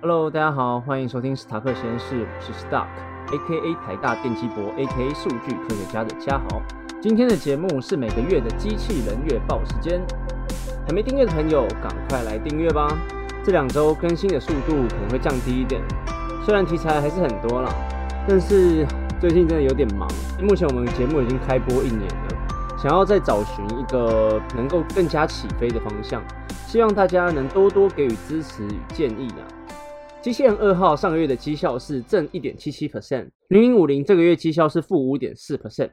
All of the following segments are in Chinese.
Hello，大家好，欢迎收听史塔克实验室，我是 Stark，A.K.A 台大电机博，A.K.A 数据科学家的嘉豪。今天的节目是每个月的机器人月报时间，还没订阅的朋友赶快来订阅吧。这两周更新的速度可能会降低一点，虽然题材还是很多啦，但是最近真的有点忙。目前我们节目已经开播一年了，想要再找寻一个能够更加起飞的方向，希望大家能多多给予支持与建议啊。机器人二号上个月的绩效是正一点七七 percent，零零五零这个月绩效是负五点四 percent。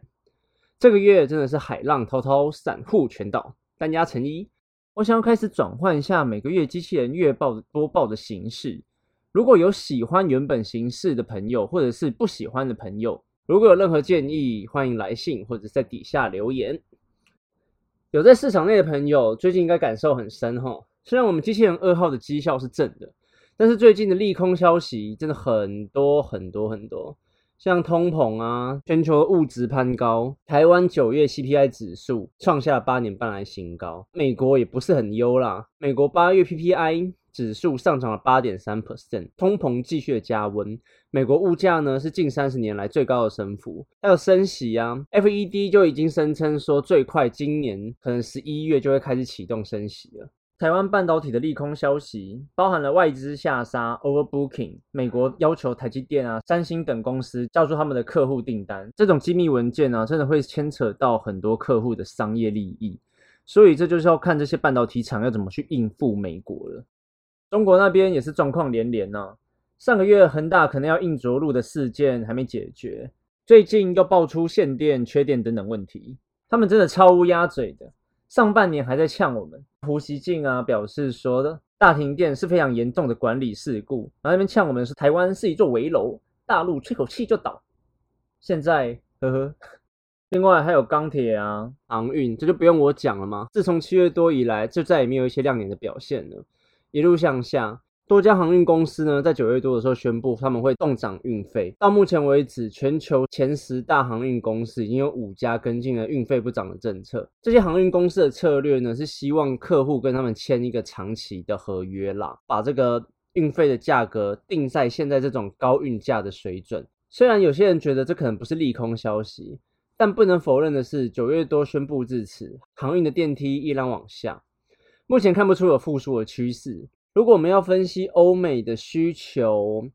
这个月真的是海浪滔滔，散户全倒，单压成一。我想要开始转换一下每个月机器人月报的播报的形式。如果有喜欢原本形式的朋友，或者是不喜欢的朋友，如果有任何建议，欢迎来信或者在底下留言。有在市场内的朋友，最近应该感受很深哈。虽然我们机器人二号的绩效是正的，但是最近的利空消息真的很多很多很多。像通膨啊，全球物质攀高，台湾九月 CPI 指数创下八年半来新高，美国也不是很优啦。美国八月 PPI 指数上涨了八点三 percent，通膨继续的加温，美国物价呢是近三十年来最高的升幅。还有升息啊，FED 就已经声称说，最快今年可能十一月就会开始启动升息了。台湾半导体的利空消息，包含了外资下杀、overbooking，美国要求台积电啊、三星等公司交出他们的客户订单，这种机密文件呢，真的会牵扯到很多客户的商业利益，所以这就是要看这些半导体厂要怎么去应付美国了。中国那边也是状况连连呢，上个月恒大可能要硬着陆的事件还没解决，最近又爆出限电、缺电等等问题，他们真的超乌鸦嘴的。上半年还在呛我们，胡锡进啊表示说的大停电是非常严重的管理事故，然后那边呛我们说台湾是一座围楼，大陆吹口气就倒。现在呵呵，另外还有钢铁啊、航运，这就不用我讲了吗？自从七月多以来，就再也没有一些亮眼的表现了，一路向下。多家航运公司呢，在九月多的时候宣布他们会冻涨运费。到目前为止，全球前十大航运公司已经有五家跟进了运费不涨的政策。这些航运公司的策略呢，是希望客户跟他们签一个长期的合约啦，把这个运费的价格定在现在这种高运价的水准。虽然有些人觉得这可能不是利空消息，但不能否认的是，九月多宣布至此，航运的电梯依然往下，目前看不出有复苏的趋势。如果我们要分析欧美的需求，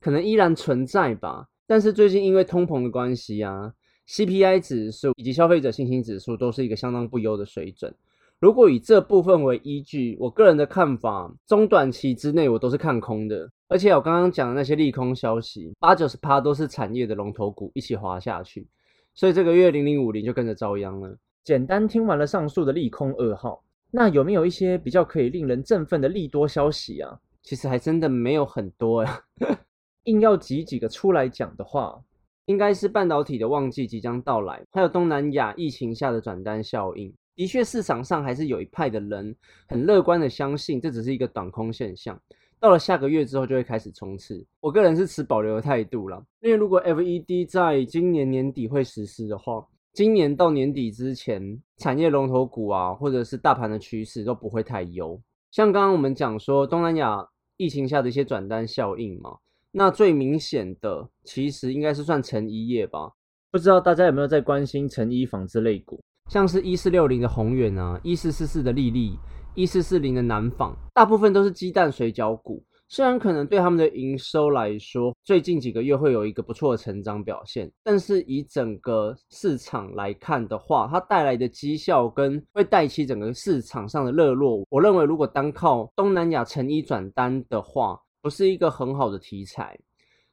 可能依然存在吧。但是最近因为通膨的关系啊，CPI 指数以及消费者信心指数都是一个相当不优的水准。如果以这部分为依据，我个人的看法，中短期之内我都是看空的。而且我刚刚讲的那些利空消息，八九十趴都是产业的龙头股一起滑下去，所以这个月零零五零就跟着遭殃了。简单听完了上述的利空噩耗。那有没有一些比较可以令人振奋的利多消息啊？其实还真的没有很多呀。硬要挤几个出来讲的话，应该是半导体的旺季即将到来，还有东南亚疫情下的转单效应。的确，市场上还是有一派的人很乐观的相信这只是一个短空现象，到了下个月之后就会开始冲刺。我个人是持保留的态度了，因为如果 FED 在今年年底会实施的话。今年到年底之前，产业龙头股啊，或者是大盘的趋势都不会太优。像刚刚我们讲说东南亚疫情下的一些转单效应嘛，那最明显的其实应该是算成衣业吧。不知道大家有没有在关心成衣纺织类股，像是一四六零的宏远啊，一四四四的利利，一四四零的南纺，大部分都是鸡蛋水饺股。虽然可能对他们的营收来说，最近几个月会有一个不错的成长表现，但是以整个市场来看的话，它带来的绩效跟会带起整个市场上的热络，我认为如果单靠东南亚成衣转单的话，不是一个很好的题材。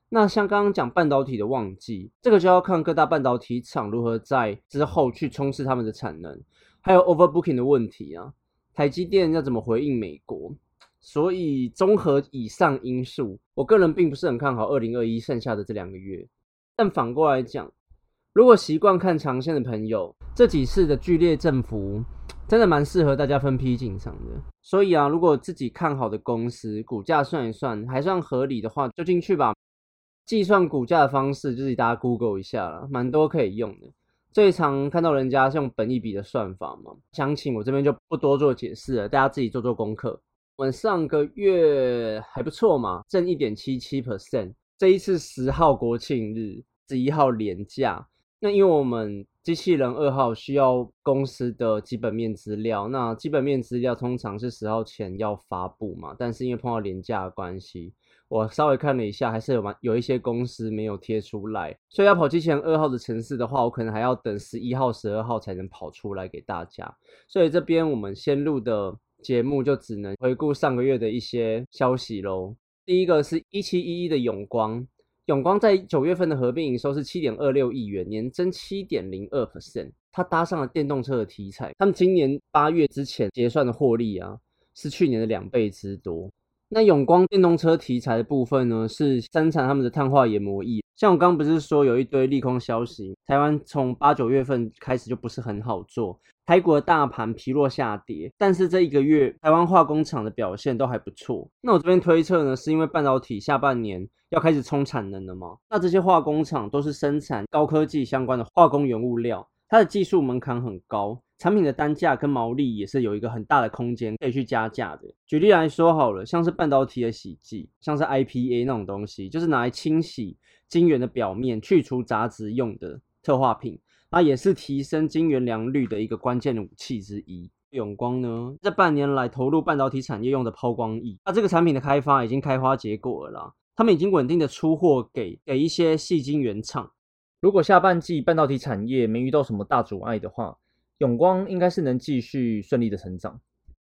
那像刚刚讲半导体的旺季，这个就要看各大半导体厂如何在之后去冲刺他们的产能，还有 overbooking 的问题啊，台积电要怎么回应美国？所以综合以上因素，我个人并不是很看好二零二一剩下的这两个月。但反过来讲，如果习惯看长线的朋友，这几次的剧烈振幅真的蛮适合大家分批进场的。所以啊，如果自己看好的公司股价算一算还算合理的话，就进去吧。计算股价的方式就是大家 Google 一下了，蛮多可以用的。最常看到人家是用本一笔的算法嘛，详情我这边就不多做解释了，大家自己做做功课。我们上个月还不错嘛，挣一点七七 percent。这一次十号国庆日，十一号连假，那因为我们机器人二号需要公司的基本面资料，那基本面资料通常是十号前要发布嘛，但是因为碰到连假的关系，我稍微看了一下，还是有蛮有一些公司没有贴出来，所以要跑机器人二号的城市的话，我可能还要等十一号、十二号才能跑出来给大家。所以这边我们先录的。节目就只能回顾上个月的一些消息喽。第一个是一七一一的永光，永光在九月份的合并营收是七点二六亿元，年增七点零二 percent。它搭上了电动车的题材，他们今年八月之前结算的获利啊，是去年的两倍之多。那永光电动车题材的部分呢，是生产他们的碳化研磨液。像我刚不是说有一堆利空消息，台湾从八九月份开始就不是很好做。台股的大盘疲弱下跌，但是这一个月台湾化工厂的表现都还不错。那我这边推测呢，是因为半导体下半年要开始冲产能了嘛？那这些化工厂都是生产高科技相关的化工原物料，它的技术门槛很高，产品的单价跟毛利也是有一个很大的空间可以去加价的。举例来说好了，像是半导体的洗剂，像是 IPA 那种东西，就是拿来清洗晶圆的表面、去除杂质用的特化品。那也是提升晶圆良率的一个关键武器之一。永光呢，这半年来投入半导体产业用的抛光液，那这个产品的开发已经开花结果了啦，他们已经稳定的出货给给一些细晶圆厂。如果下半季半导体产业没遇到什么大阻碍的话，永光应该是能继续顺利的成长。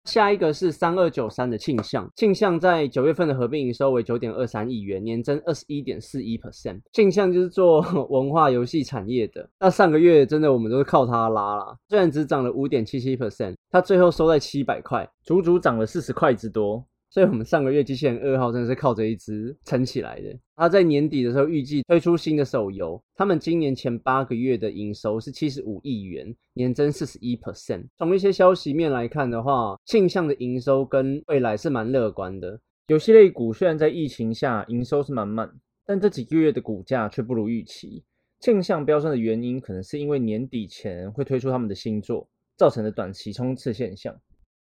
下一个是三二九三的庆象，庆象在九月份的合并营收为九点二三亿元，年增二十一点四一 percent。庆象就是做 文化游戏产业的，那上个月真的我们都是靠它拉啦，虽然只涨了五点七七 percent，它最后收在七百块，足足涨了四十块之多。所以我们上个月机器人二号真的是靠这一支撑起来的。它在年底的时候预计推出新的手游，他们今年前八个月的营收是七十五亿元，年增四十一 percent。从一些消息面来看的话，庆象的营收跟未来是蛮乐观的。游戏类股虽然在疫情下营收是满满，但这几个月的股价却不如预期。庆象飙升的原因可能是因为年底前会推出他们的新作，造成的短期冲刺现象。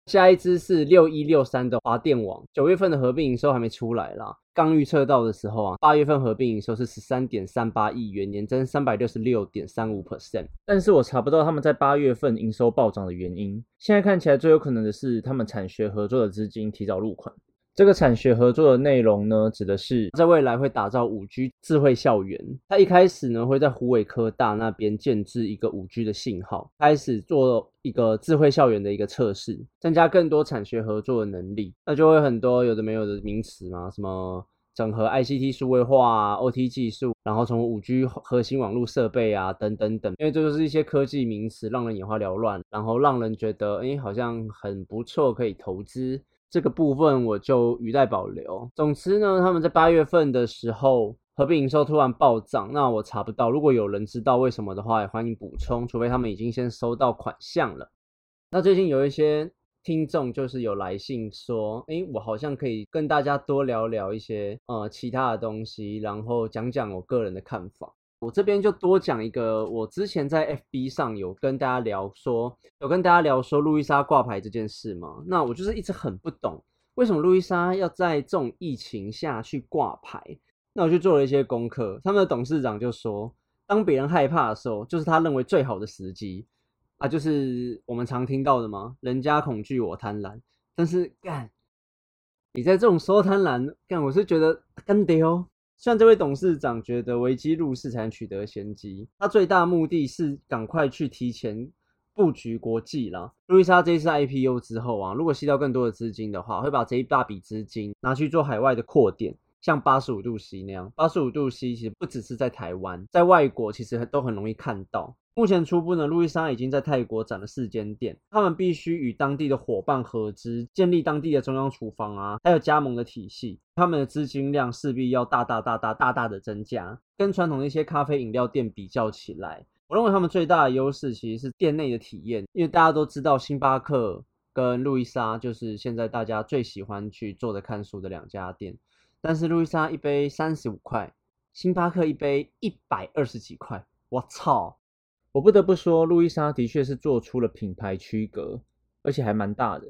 下一只是六一六三的华电网，九月份的合并营收还没出来啦。刚预测到的时候啊，八月份合并营收是十三点三八亿元，年增三百六十六点三五 percent。但是我查不到他们在八月份营收暴涨的原因。现在看起来最有可能的是他们产学合作的资金提早入款。这个产学合作的内容呢，指的是在未来会打造五 G 智慧校园。它一开始呢，会在湖尾科大那边建置一个五 G 的信号，开始做一个智慧校园的一个测试，增加更多产学合作的能力。那就会很多有的没有的名词嘛，什么整合 ICT 数位化、OT 技术，然后从五 G 核心网络设备啊等等等，因为这就是一些科技名词，让人眼花缭乱，然后让人觉得哎，好像很不错，可以投资。这个部分我就语带保留。总之呢，他们在八月份的时候合并营收突然暴涨，那我查不到。如果有人知道为什么的话，也欢迎补充。除非他们已经先收到款项了。那最近有一些听众就是有来信说，诶，我好像可以跟大家多聊聊一些呃其他的东西，然后讲讲我个人的看法。我这边就多讲一个，我之前在 FB 上有跟大家聊说，有跟大家聊说路易莎挂牌这件事嘛。那我就是一直很不懂，为什么路易莎要在这种疫情下去挂牌？那我就做了一些功课，他们的董事长就说，当别人害怕的时候，就是他认为最好的时机啊，就是我们常听到的嘛，人家恐惧我贪婪。但是干，你在这种时候贪婪，干我是觉得干得哦。像这位董事长觉得危机入市才能取得先机，他最大目的是赶快去提前布局国际啦。路易莎这次 IPO 之后啊，如果吸到更多的资金的话，会把这一大笔资金拿去做海外的扩点，像八十五度 C 那样。八十五度 C 其实不只是在台湾，在外国其实都很容易看到。目前初步呢，路易莎已经在泰国展了四间店，他们必须与当地的伙伴合资，建立当地的中央厨房啊，还有加盟的体系，他们的资金量势必要大大大大大大的增加。跟传统的一些咖啡饮料店比较起来，我认为他们最大的优势其实是店内的体验，因为大家都知道星巴克跟路易莎就是现在大家最喜欢去坐着看书的两家店，但是路易莎一杯三十五块，星巴克一杯一百二十几块，我操！我不得不说，路易莎的确是做出了品牌区隔，而且还蛮大的。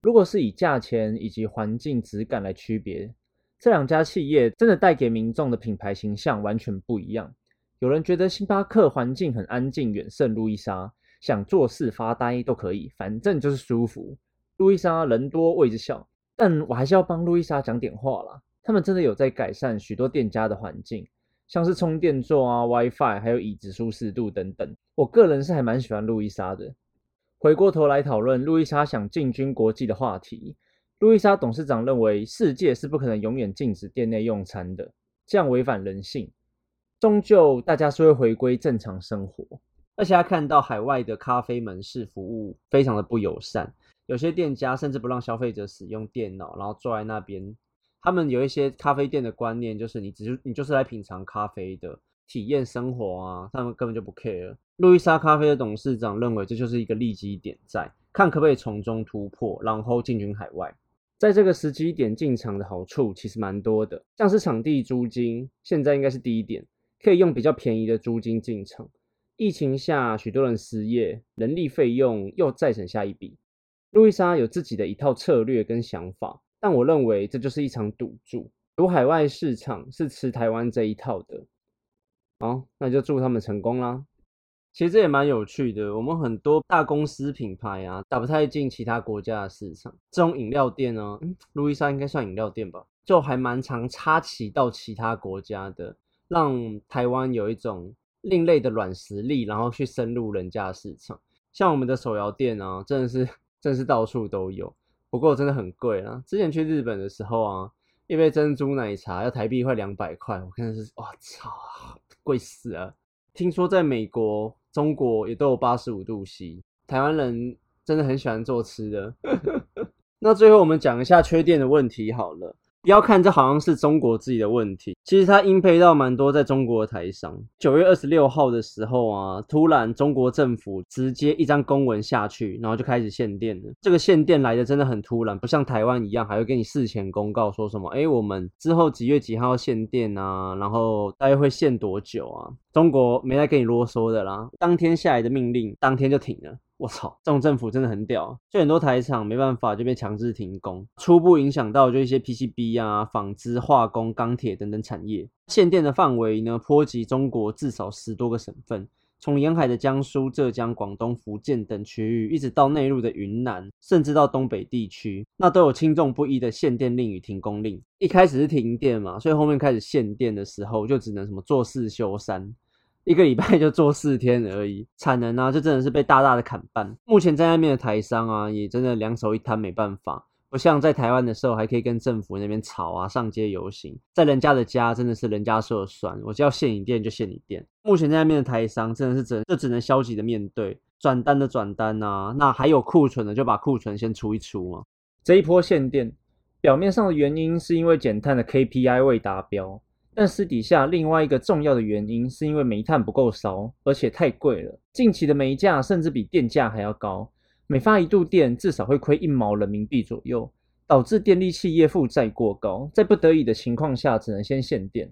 如果是以价钱以及环境质感来区别，这两家企业真的带给民众的品牌形象完全不一样。有人觉得星巴克环境很安静，远胜路易莎，想做事发呆都可以，反正就是舒服。路易莎人多位置小，但我还是要帮路易莎讲点话啦。他们真的有在改善许多店家的环境，像是充电座啊、WiFi，还有椅子舒适度等等。我个人是还蛮喜欢路易莎的。回过头来讨论路易莎想进军国际的话题，路易莎董事长认为世界是不可能永远禁止店内用餐的，这样违反人性。终究大家是会回归正常生活。而且他看到海外的咖啡门市服务非常的不友善，有些店家甚至不让消费者使用电脑，然后坐在那边。他们有一些咖啡店的观念，就是你只是你就是来品尝咖啡的。体验生活啊，他们根本就不 care。路易莎咖啡的董事长认为这就是一个利基点，在看可不可以从中突破，然后进军海外。在这个时机点进场的好处其实蛮多的，像是场地租金，现在应该是第一点，可以用比较便宜的租金进场。疫情下许多人失业，人力费用又再省下一笔。路易莎有自己的一套策略跟想法，但我认为这就是一场赌注，赌海外市场是吃台湾这一套的。好，那就祝他们成功啦。其实这也蛮有趣的，我们很多大公司品牌啊，打不太进其他国家的市场。这种饮料店呢，路易莎应该算饮料店吧，就还蛮常插旗到其他国家的，让台湾有一种另类的软实力，然后去深入人家的市场。像我们的手摇店啊，真的是真是到处都有，不过真的很贵啊。之前去日本的时候啊，一杯珍珠奶茶要台币快两百块，我看是，哇操！贵死了！听说在美国、中国也都有八十五度 C。台湾人真的很喜欢做吃的。那最后我们讲一下缺电的问题好了。不要看这好像是中国自己的问题，其实它应配到蛮多在中国的台商。九月二十六号的时候啊，突然中国政府直接一张公文下去，然后就开始限电了。这个限电来的真的很突然，不像台湾一样还会给你事前公告说什么，哎，我们之后几月几号限电啊，然后大约会限多久啊？中国没来跟你啰嗦的啦，当天下来的命令，当天就停了。我操，这种政府真的很屌，就很多台厂没办法就被强制停工，初步影响到就一些 PCB 啊、纺织、化工、钢铁等等产业。限电的范围呢，波及中国至少十多个省份，从沿海的江苏、浙江、广东、福建等区域，一直到内陆的云南，甚至到东北地区，那都有轻重不一的限电令与停工令。一开始是停电嘛，所以后面开始限电的时候，就只能什么做四休三。一个礼拜就做四天而已，产能啊，就真的是被大大的砍半。目前在那边的台商啊，也真的两手一摊，没办法。不像在台湾的时候，还可以跟政府那边吵啊，上街游行。在人家的家，真的是人家说了算，我就要限你电就限你电。目前在那边的台商，真的是只就只能消极的面对，转单的转单啊，那还有库存的就把库存先出一出嘛。这一波限电，表面上的原因是因为减碳的 KPI 未达标。但私底下另外一个重要的原因，是因为煤炭不够烧，而且太贵了。近期的煤价甚至比电价还要高，每发一度电至少会亏一毛人民币左右，导致电力企业负债过高，在不得已的情况下，只能先限电。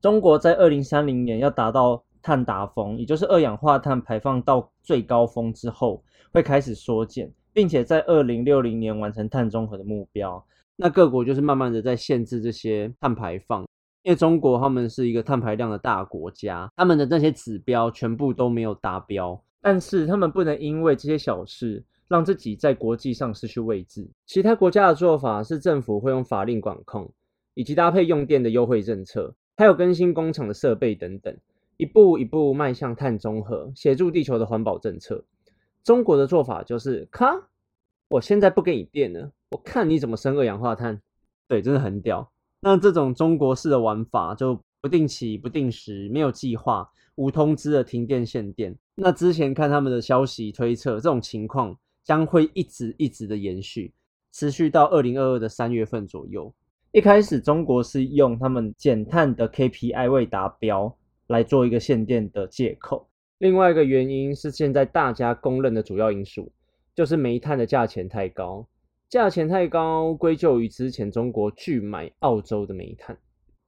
中国在二零三零年要达到碳达峰，也就是二氧化碳排放到最高峰之后，会开始缩减，并且在二零六零年完成碳中和的目标。那各国就是慢慢的在限制这些碳排放。因为中国他们是一个碳排量的大国家，他们的那些指标全部都没有达标，但是他们不能因为这些小事让自己在国际上失去位置。其他国家的做法是政府会用法令管控，以及搭配用电的优惠政策，还有更新工厂的设备等等，一步一步迈向碳中和，协助地球的环保政策。中国的做法就是，咔，我现在不给你电了，我看你怎么生二氧化碳。对，真的很屌。那这种中国式的玩法，就不定期、不定时、没有计划、无通知的停电限电。那之前看他们的消息推测，这种情况将会一直一直的延续，持续到二零二二的三月份左右。一开始中国是用他们减碳的 KPI 未达标来做一个限电的借口，另外一个原因是现在大家公认的主要因素，就是煤炭的价钱太高。价钱太高，归咎于之前中国拒买澳洲的煤炭。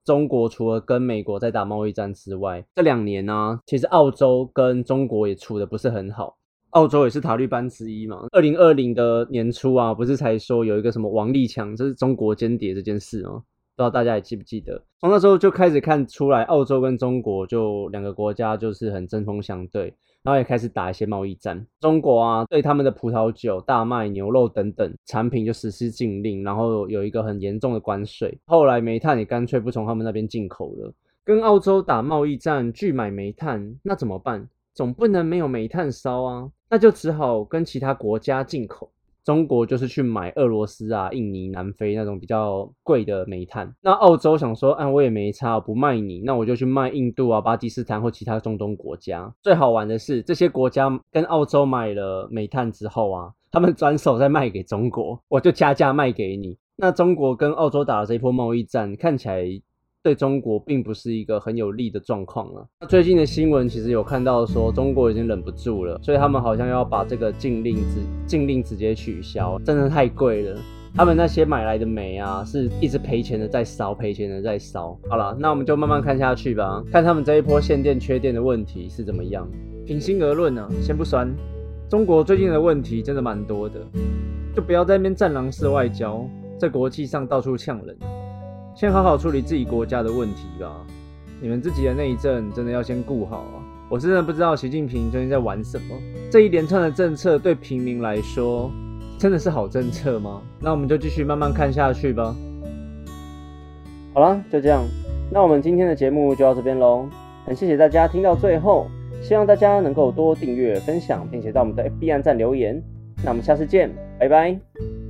中国除了跟美国在打贸易战之外，这两年呢，其实澳洲跟中国也处的不是很好。澳洲也是塔利班之一嘛。二零二零的年初啊，不是才说有一个什么王立强，这是中国间谍这件事吗？不知道大家还记不记得？从那时候就开始看出来，澳洲跟中国就两个国家就是很针锋相对。然后也开始打一些贸易战，中国啊对他们的葡萄酒、大麦、牛肉等等产品就实施禁令，然后有一个很严重的关税。后来煤炭也干脆不从他们那边进口了，跟澳洲打贸易战，拒买煤炭，那怎么办？总不能没有煤炭烧啊，那就只好跟其他国家进口。中国就是去买俄罗斯啊、印尼、南非那种比较贵的煤炭。那澳洲想说，啊，我也没差，不卖你，那我就去卖印度啊、巴基斯坦或其他中东国家。最好玩的是，这些国家跟澳洲买了煤炭之后啊，他们转手再卖给中国，我就加价卖给你。那中国跟澳洲打了这一波贸易战，看起来。对中国并不是一个很有利的状况了。那最近的新闻其实有看到说，中国已经忍不住了，所以他们好像要把这个禁令直禁令直接取消，真的太贵了。他们那些买来的煤啊，是一直赔钱的在烧，赔钱的在烧。好了，那我们就慢慢看下去吧，看他们这一波限电缺电的问题是怎么样。平心而论呢，先不酸，中国最近的问题真的蛮多的，就不要在那边战狼式外交，在国际上到处呛人。先好好处理自己国家的问题吧，你们自己的内政真的要先顾好啊！我真的不知道习近平最近在玩什么，这一连串的政策对平民来说真的是好政策吗？那我们就继续慢慢看下去吧。好了，就这样，那我们今天的节目就到这边喽。很谢谢大家听到最后，希望大家能够多订阅、分享，并且到我们的 FB 站留言。那我们下次见，拜拜。